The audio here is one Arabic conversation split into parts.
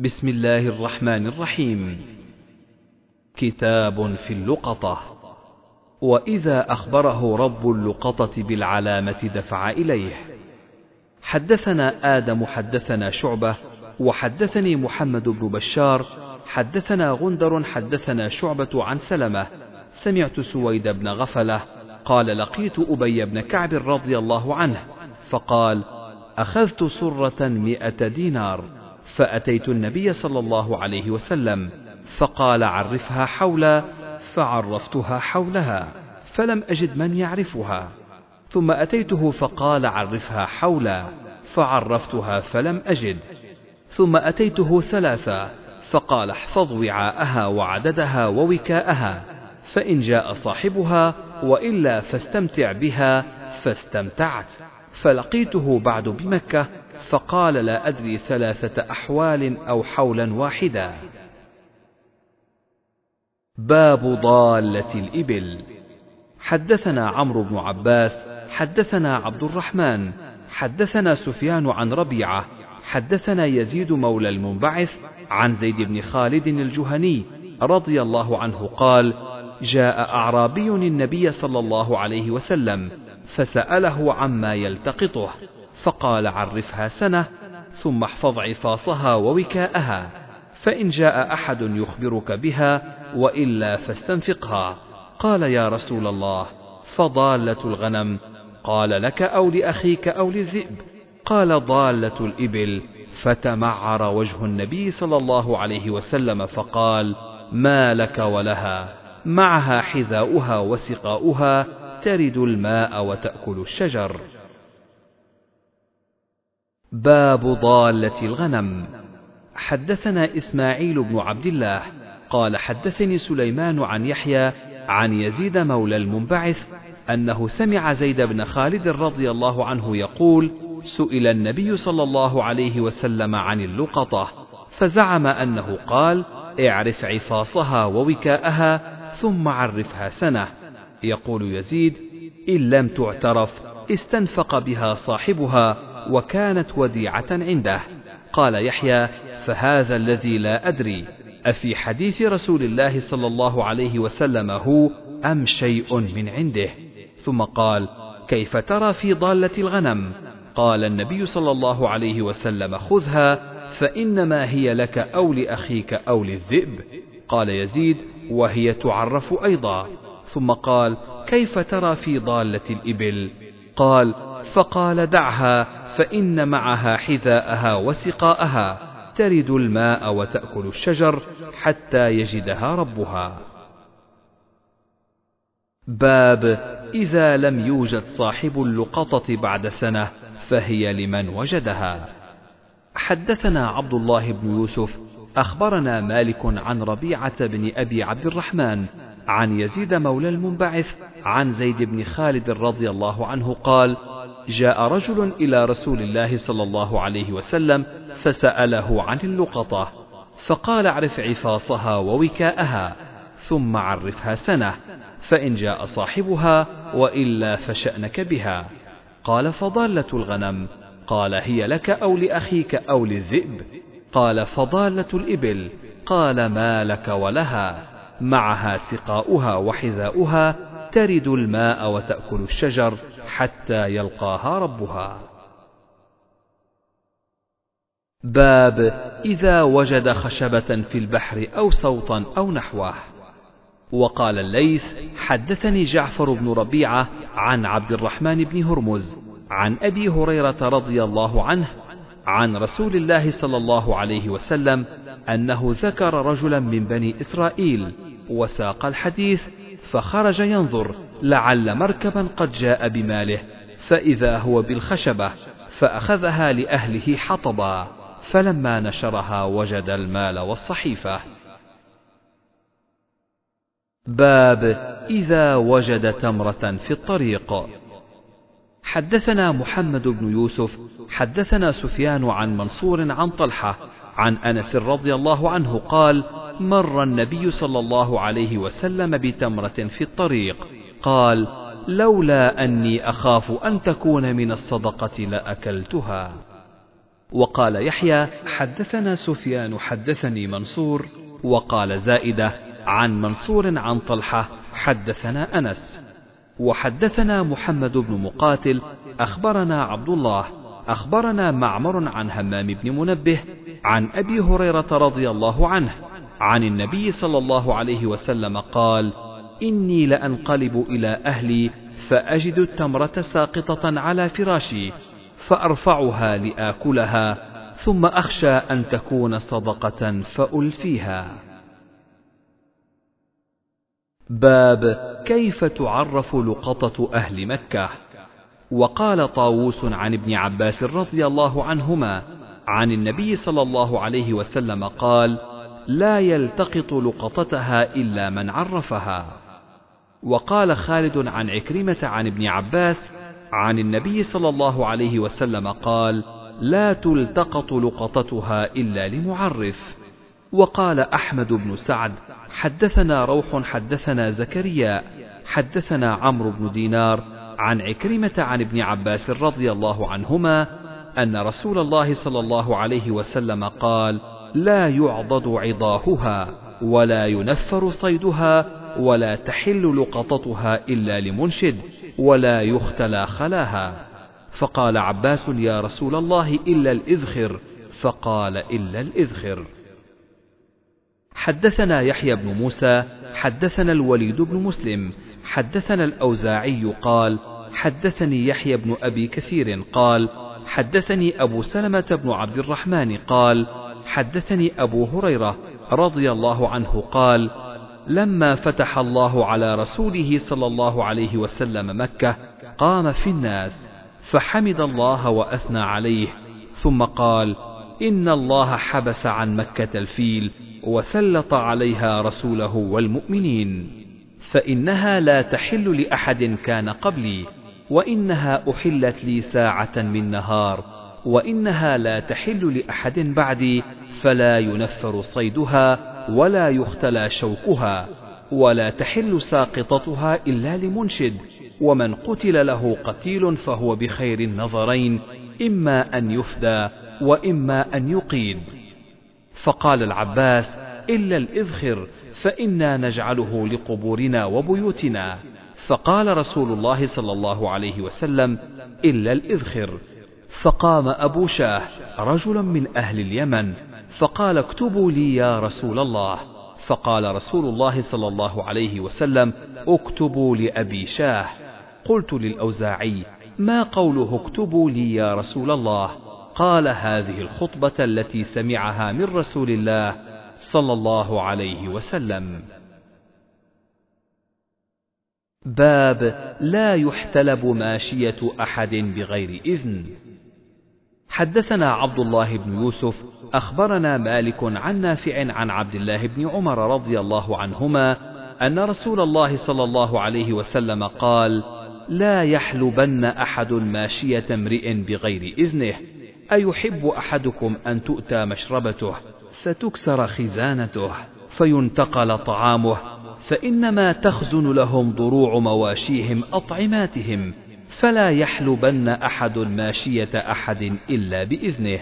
بسم الله الرحمن الرحيم. كتاب في اللقطة. وإذا أخبره رب اللقطة بالعلامة دفع إليه. حدثنا آدم حدثنا شعبة وحدثني محمد بن بشار حدثنا غندر حدثنا شعبة عن سلمة. سمعت سويد بن غفلة قال لقيت أبي بن كعب رضي الله عنه فقال أخذت صرة مئة دينار. فأتيت النبي صلى الله عليه وسلم فقال عرفها حولا فعرفتها حولها فلم أجد من يعرفها. ثم أتيته فقال عرفها حولا فعرفتها فلم أجد. ثم أتيته ثلاثا فقال احفظ وعاءها وعددها ووكاءها فإن جاء صاحبها وإلا فاستمتع بها فاستمتعت. فلقيته بعد بمكة فقال لا أدري ثلاثة أحوال أو حولا واحدا. باب ضالة الإبل. حدثنا عمرو بن عباس حدثنا عبد الرحمن حدثنا سفيان عن ربيعة حدثنا يزيد مولى المنبعث عن زيد بن خالد الجهني رضي الله عنه قال جاء أعرابي النبي صلى الله عليه وسلم فسأله عما يلتقطه. فقال عرفها سنة ثم احفظ عفاصها ووكاءها فإن جاء أحد يخبرك بها وإلا فاستنفقها. قال يا رسول الله فضالة الغنم قال لك أو لأخيك أو للذئب. قال ضالة الإبل فتمعر وجه النبي صلى الله عليه وسلم فقال ما لك ولها؟ معها حذاؤها وسقاؤها ترد الماء وتأكل الشجر. باب ضالة الغنم. حدثنا إسماعيل بن عبد الله قال حدثني سليمان عن يحيى عن يزيد مولى المنبعث أنه سمع زيد بن خالد رضي الله عنه يقول سئل النبي صلى الله عليه وسلم عن اللقطة فزعم أنه قال اعرف عفاصها ووكاءها ثم عرفها سنة يقول يزيد إن لم تعترف استنفق بها صاحبها وكانت وديعة عنده. قال يحيى فهذا الذي لا أدري أفي حديث رسول الله صلى الله عليه وسلم هو أم شيء من عنده؟ ثم قال كيف ترى في ضالة الغنم؟ قال النبي صلى الله عليه وسلم خذها فإنما هي لك أو لأخيك أو للذئب. قال يزيد وهي تعرف أيضا. ثم قال كيف ترى في ضالة الإبل؟ قال فقال دعها فإن معها حذاءها وسقاءها ترد الماء وتأكل الشجر حتى يجدها ربها. باب إذا لم يوجد صاحب اللقطة بعد سنة فهي لمن وجدها. حدثنا عبد الله بن يوسف أخبرنا مالك عن ربيعة بن أبي عبد الرحمن عن يزيد مولى المنبعث عن زيد بن خالد رضي الله عنه قال جاء رجل إلى رسول الله صلى الله عليه وسلم فسأله عن اللقطة فقال اعرف عفاصها ووكاءها ثم عرفها سنة فإن جاء صاحبها وإلا فشأنك بها. قال فضالة الغنم قال هي لك أو لأخيك أو للذئب؟ قال فضالة الإبل قال ما لك ولها؟ معها سقاؤها وحذاؤها ترد الماء وتأكل الشجر حتى يلقاها ربها. باب إذا وجد خشبة في البحر أو صوتا أو نحوه. وقال الليث حدثني جعفر بن ربيعة عن عبد الرحمن بن هرمز عن أبي هريرة رضي الله عنه عن رسول الله صلى الله عليه وسلم أنه ذكر رجلا من بني إسرائيل وساق الحديث فخرج ينظر لعل مركبا قد جاء بماله فإذا هو بالخشبة فأخذها لأهله حطبا فلما نشرها وجد المال والصحيفة. باب إذا وجد تمرة في الطريق. حدثنا محمد بن يوسف حدثنا سفيان عن منصور عن طلحة عن أنس رضي الله عنه قال مر النبي صلى الله عليه وسلم بتمرة في الطريق. قال لولا أني أخاف أن تكون من الصدقة لأكلتها. وقال يحيى حدثنا سفيان حدثني منصور. وقال زائدة عن منصور عن طلحة حدثنا أنس. وحدثنا محمد بن مقاتل أخبرنا عبد الله. أخبرنا معمر عن همام بن منبه عن أبي هريرة رضي الله عنه عن النبي صلى الله عليه وسلم قال إني لأنقلب إلى أهلي فأجد التمرة ساقطة على فراشي فأرفعها لآكلها ثم أخشى أن تكون صدقة فألفيها. باب كيف تعرف لقطة أهل مكة؟ وقال طاووس عن ابن عباس رضي الله عنهما عن النبي صلى الله عليه وسلم قال: لا يلتقط لقطتها إلا من عرفها. وقال خالد عن عكرمة عن ابن عباس عن النبي صلى الله عليه وسلم قال لا تلتقط لقطتها إلا لمعرف وقال أحمد بن سعد حدثنا روح حدثنا زكريا حدثنا عمرو بن دينار عن عكرمة عن ابن عباس رضي الله عنهما أن رسول الله صلى الله عليه وسلم قال لا يعضد عضاهها ولا ينفر صيدها ولا تحل لقطتها إلا لمنشد ولا يختلى خلاها فقال عباس يا رسول الله إلا الإذخر فقال إلا الإذخر حدثنا يحيى بن موسى حدثنا الوليد بن مسلم حدثنا الأوزاعي قال حدثني يحيى بن أبي كثير قال حدثني أبو سلمة بن عبد الرحمن قال حدثني أبو هريرة رضي الله عنه قال لما فتح الله على رسوله صلى الله عليه وسلم مكة قام في الناس فحمد الله وأثنى عليه ثم قال إن الله حبس عن مكة الفيل وسلط عليها رسوله والمؤمنين فإنها لا تحل لأحد كان قبلي. وإنها أحلت لي ساعة من نهار وإنها لا تحل لأحد بعدي فلا ينفر صيدها ولا يختلى شوكها ولا تحل ساقطتها إلا لمنشد ومن قتل له قتيل فهو بخير النظرين إما أن يفدى وإما أن يقيد. فقال العباس إلا الإذخر فإنا نجعله لقبورنا وبيوتنا. فقال رسول الله صلى الله عليه وسلم إلا الإذخر. فقام أبو شاه رجل من أهل اليمن فقال اكتبوا لي يا رسول الله. فقال رسول الله صلى الله عليه وسلم اكتبوا لأبي شاه. قلت للأوزاعي ما قوله اكتبوا لي يا رسول الله؟ قال هذه الخطبة التي سمعها من رسول الله صلى الله عليه وسلم. باب لا يحتلب ماشية أحد بغير إذن. حدثنا عبد الله بن يوسف أخبرنا مالك عن نافع عن عبد الله بن عمر رضي الله عنهما أن رسول الله صلى الله عليه وسلم قال: لا يحلبن أحد ماشية امرئ بغير إذنه، أيحب أحدكم أن تؤتى مشربته، فتكسر خزانته، فينتقل طعامه، فإنما تخزن لهم ضروع مواشيهم أطعماتهم، فلا يحلبن أحد ماشية أحد إلا بإذنه.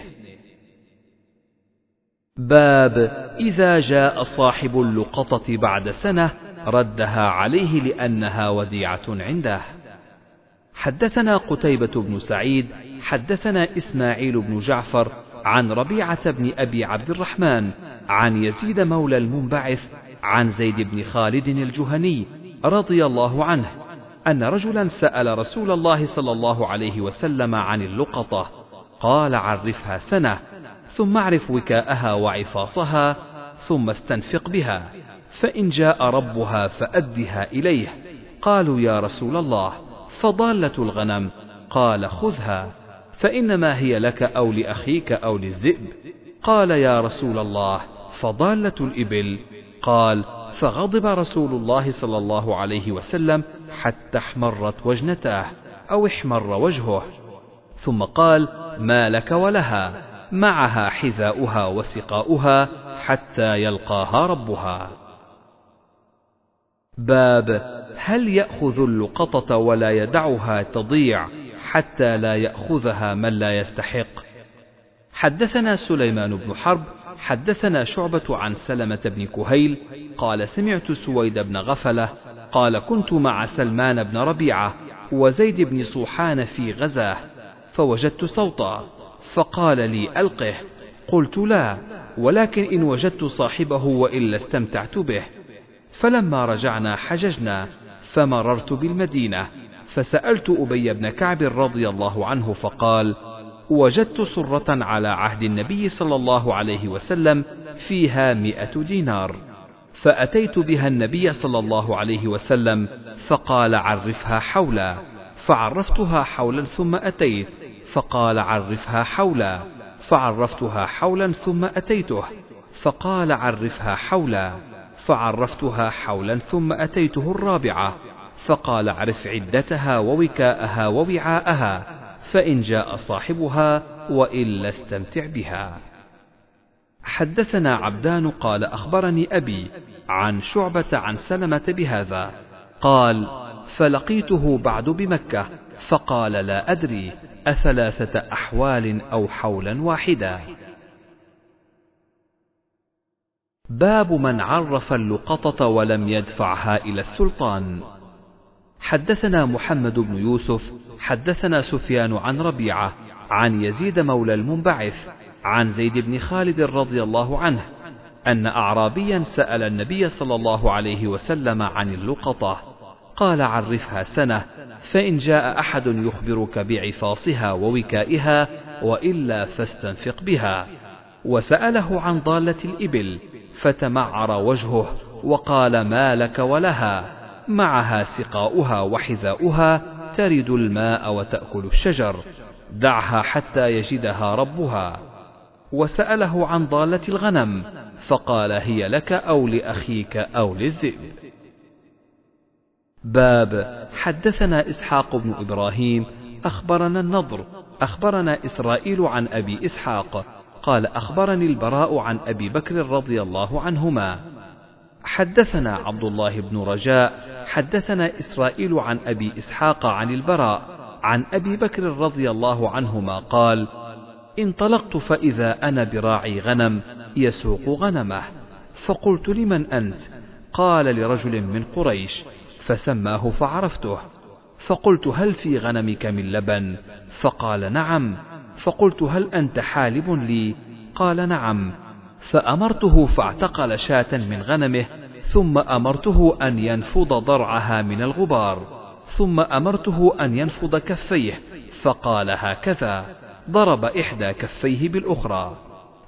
باب إذا جاء صاحب اللقطة بعد سنة ردها عليه لأنها وديعة عنده. حدثنا قتيبة بن سعيد، حدثنا إسماعيل بن جعفر عن ربيعة بن أبي عبد الرحمن، عن يزيد مولى المنبعث، عن زيد بن خالد الجهني رضي الله عنه، أن رجلا سأل رسول الله صلى الله عليه وسلم عن اللقطة، قال عرفها سنة، ثم اعرف وكاءها وعفاصها ثم استنفق بها فإن جاء ربها فأدها إليه. قالوا يا رسول الله فضالة الغنم. قال خذها فإنما هي لك أو لأخيك أو للذئب. قال يا رسول الله فضالة الإبل. قال فغضب رسول الله صلى الله عليه وسلم حتى احمرت وجنتاه أو احمر وجهه. ثم قال ما لك ولها معها حذاؤها وسقاؤها حتى يلقاها ربها. باب هل يأخذ اللقطة ولا يدعها تضيع حتى لا يأخذها من لا يستحق؟ حدثنا سليمان بن حرب حدثنا شعبة عن سلمة بن كهيل قال سمعت سويد بن غفلة قال كنت مع سلمان بن ربيعة وزيد بن صوحان في غزاة فوجدت صوتا فقال لي ألقه قلت لا ولكن إن وجدت صاحبه وإلا استمتعت به فلما رجعنا حججنا فمررت بالمدينة فسألت أبي بن كعب رضي الله عنه فقال وجدت سرة على عهد النبي صلى الله عليه وسلم فيها مئة دينار فأتيت بها النبي صلى الله عليه وسلم فقال عرفها حولا فعرفتها حولا ثم أتيت فقال عرفها حولا فعرفتها حولا ثم أتيته فقال عرفها حولا فعرفتها حولا ثم أتيته الرابعة فقال عرف عدتها ووكاءها ووعاءها فإن جاء صاحبها وإلا استمتع بها. حدثنا عبدان قال أخبرني أبي عن شعبة عن سلمة بهذا. قال فلقيته بعد بمكة فقال لا أدري أثلاثة أحوال أو حولا واحدا. باب من عرف اللقطة ولم يدفعها إلى السلطان. حدثنا محمد بن يوسف حدثنا سفيان عن ربيعة عن يزيد مولى المنبعث عن زيد بن خالد رضي الله عنه أن أعرابيا سأل النبي صلى الله عليه وسلم عن اللقطة. قال عرفها سنة فإن جاء أحد يخبرك بعفاصها ووكائها وإلا فاستنفق بها. وسأله عن ضالة الإبل فتمعر وجهه وقال ما لك ولها؟ معها سقاؤها وحذاؤها ترد الماء وتأكل الشجر. دعها حتى يجدها ربها. وسأله عن ضالة الغنم فقال هي لك أو لأخيك أو للذئب. باب حدثنا إسحاق بن إبراهيم أخبرنا النضر أخبرنا إسرائيل عن أبي إسحاق قال أخبرني البراء عن أبي بكر رضي الله عنهما. حدثنا عبد الله بن رجاء حدثنا إسرائيل عن أبي إسحاق عن البراء عن أبي بكر رضي الله عنهما قال انطلقت فإذا أنا براعي غنم يسوق غنمه. فقلت لمن أنت؟ قال لرجل من قريش فسماه فعرفته. فقلت هل في غنمك من لبن؟ فقال نعم. فقلت هل أنت حالب لي؟ قال نعم. فأمرته فاعتقل شاة من غنمه ثم أمرته أن ينفض ضرعها من الغبار ثم أمرته أن ينفض كفيه فقال هكذا ضرب إحدى كفيه بالأخرى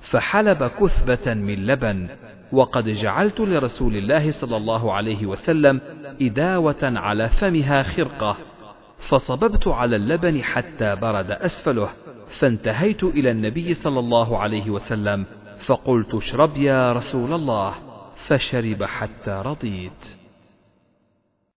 فحلب كثبة من لبن وقد جعلت لرسول الله صلى الله عليه وسلم إداوة على فمها خرقة فصببت على اللبن حتى برد أسفله فانتهيت إلى النبي صلى الله عليه وسلم فقلت اشرب يا رسول الله فشرب حتى رضيت.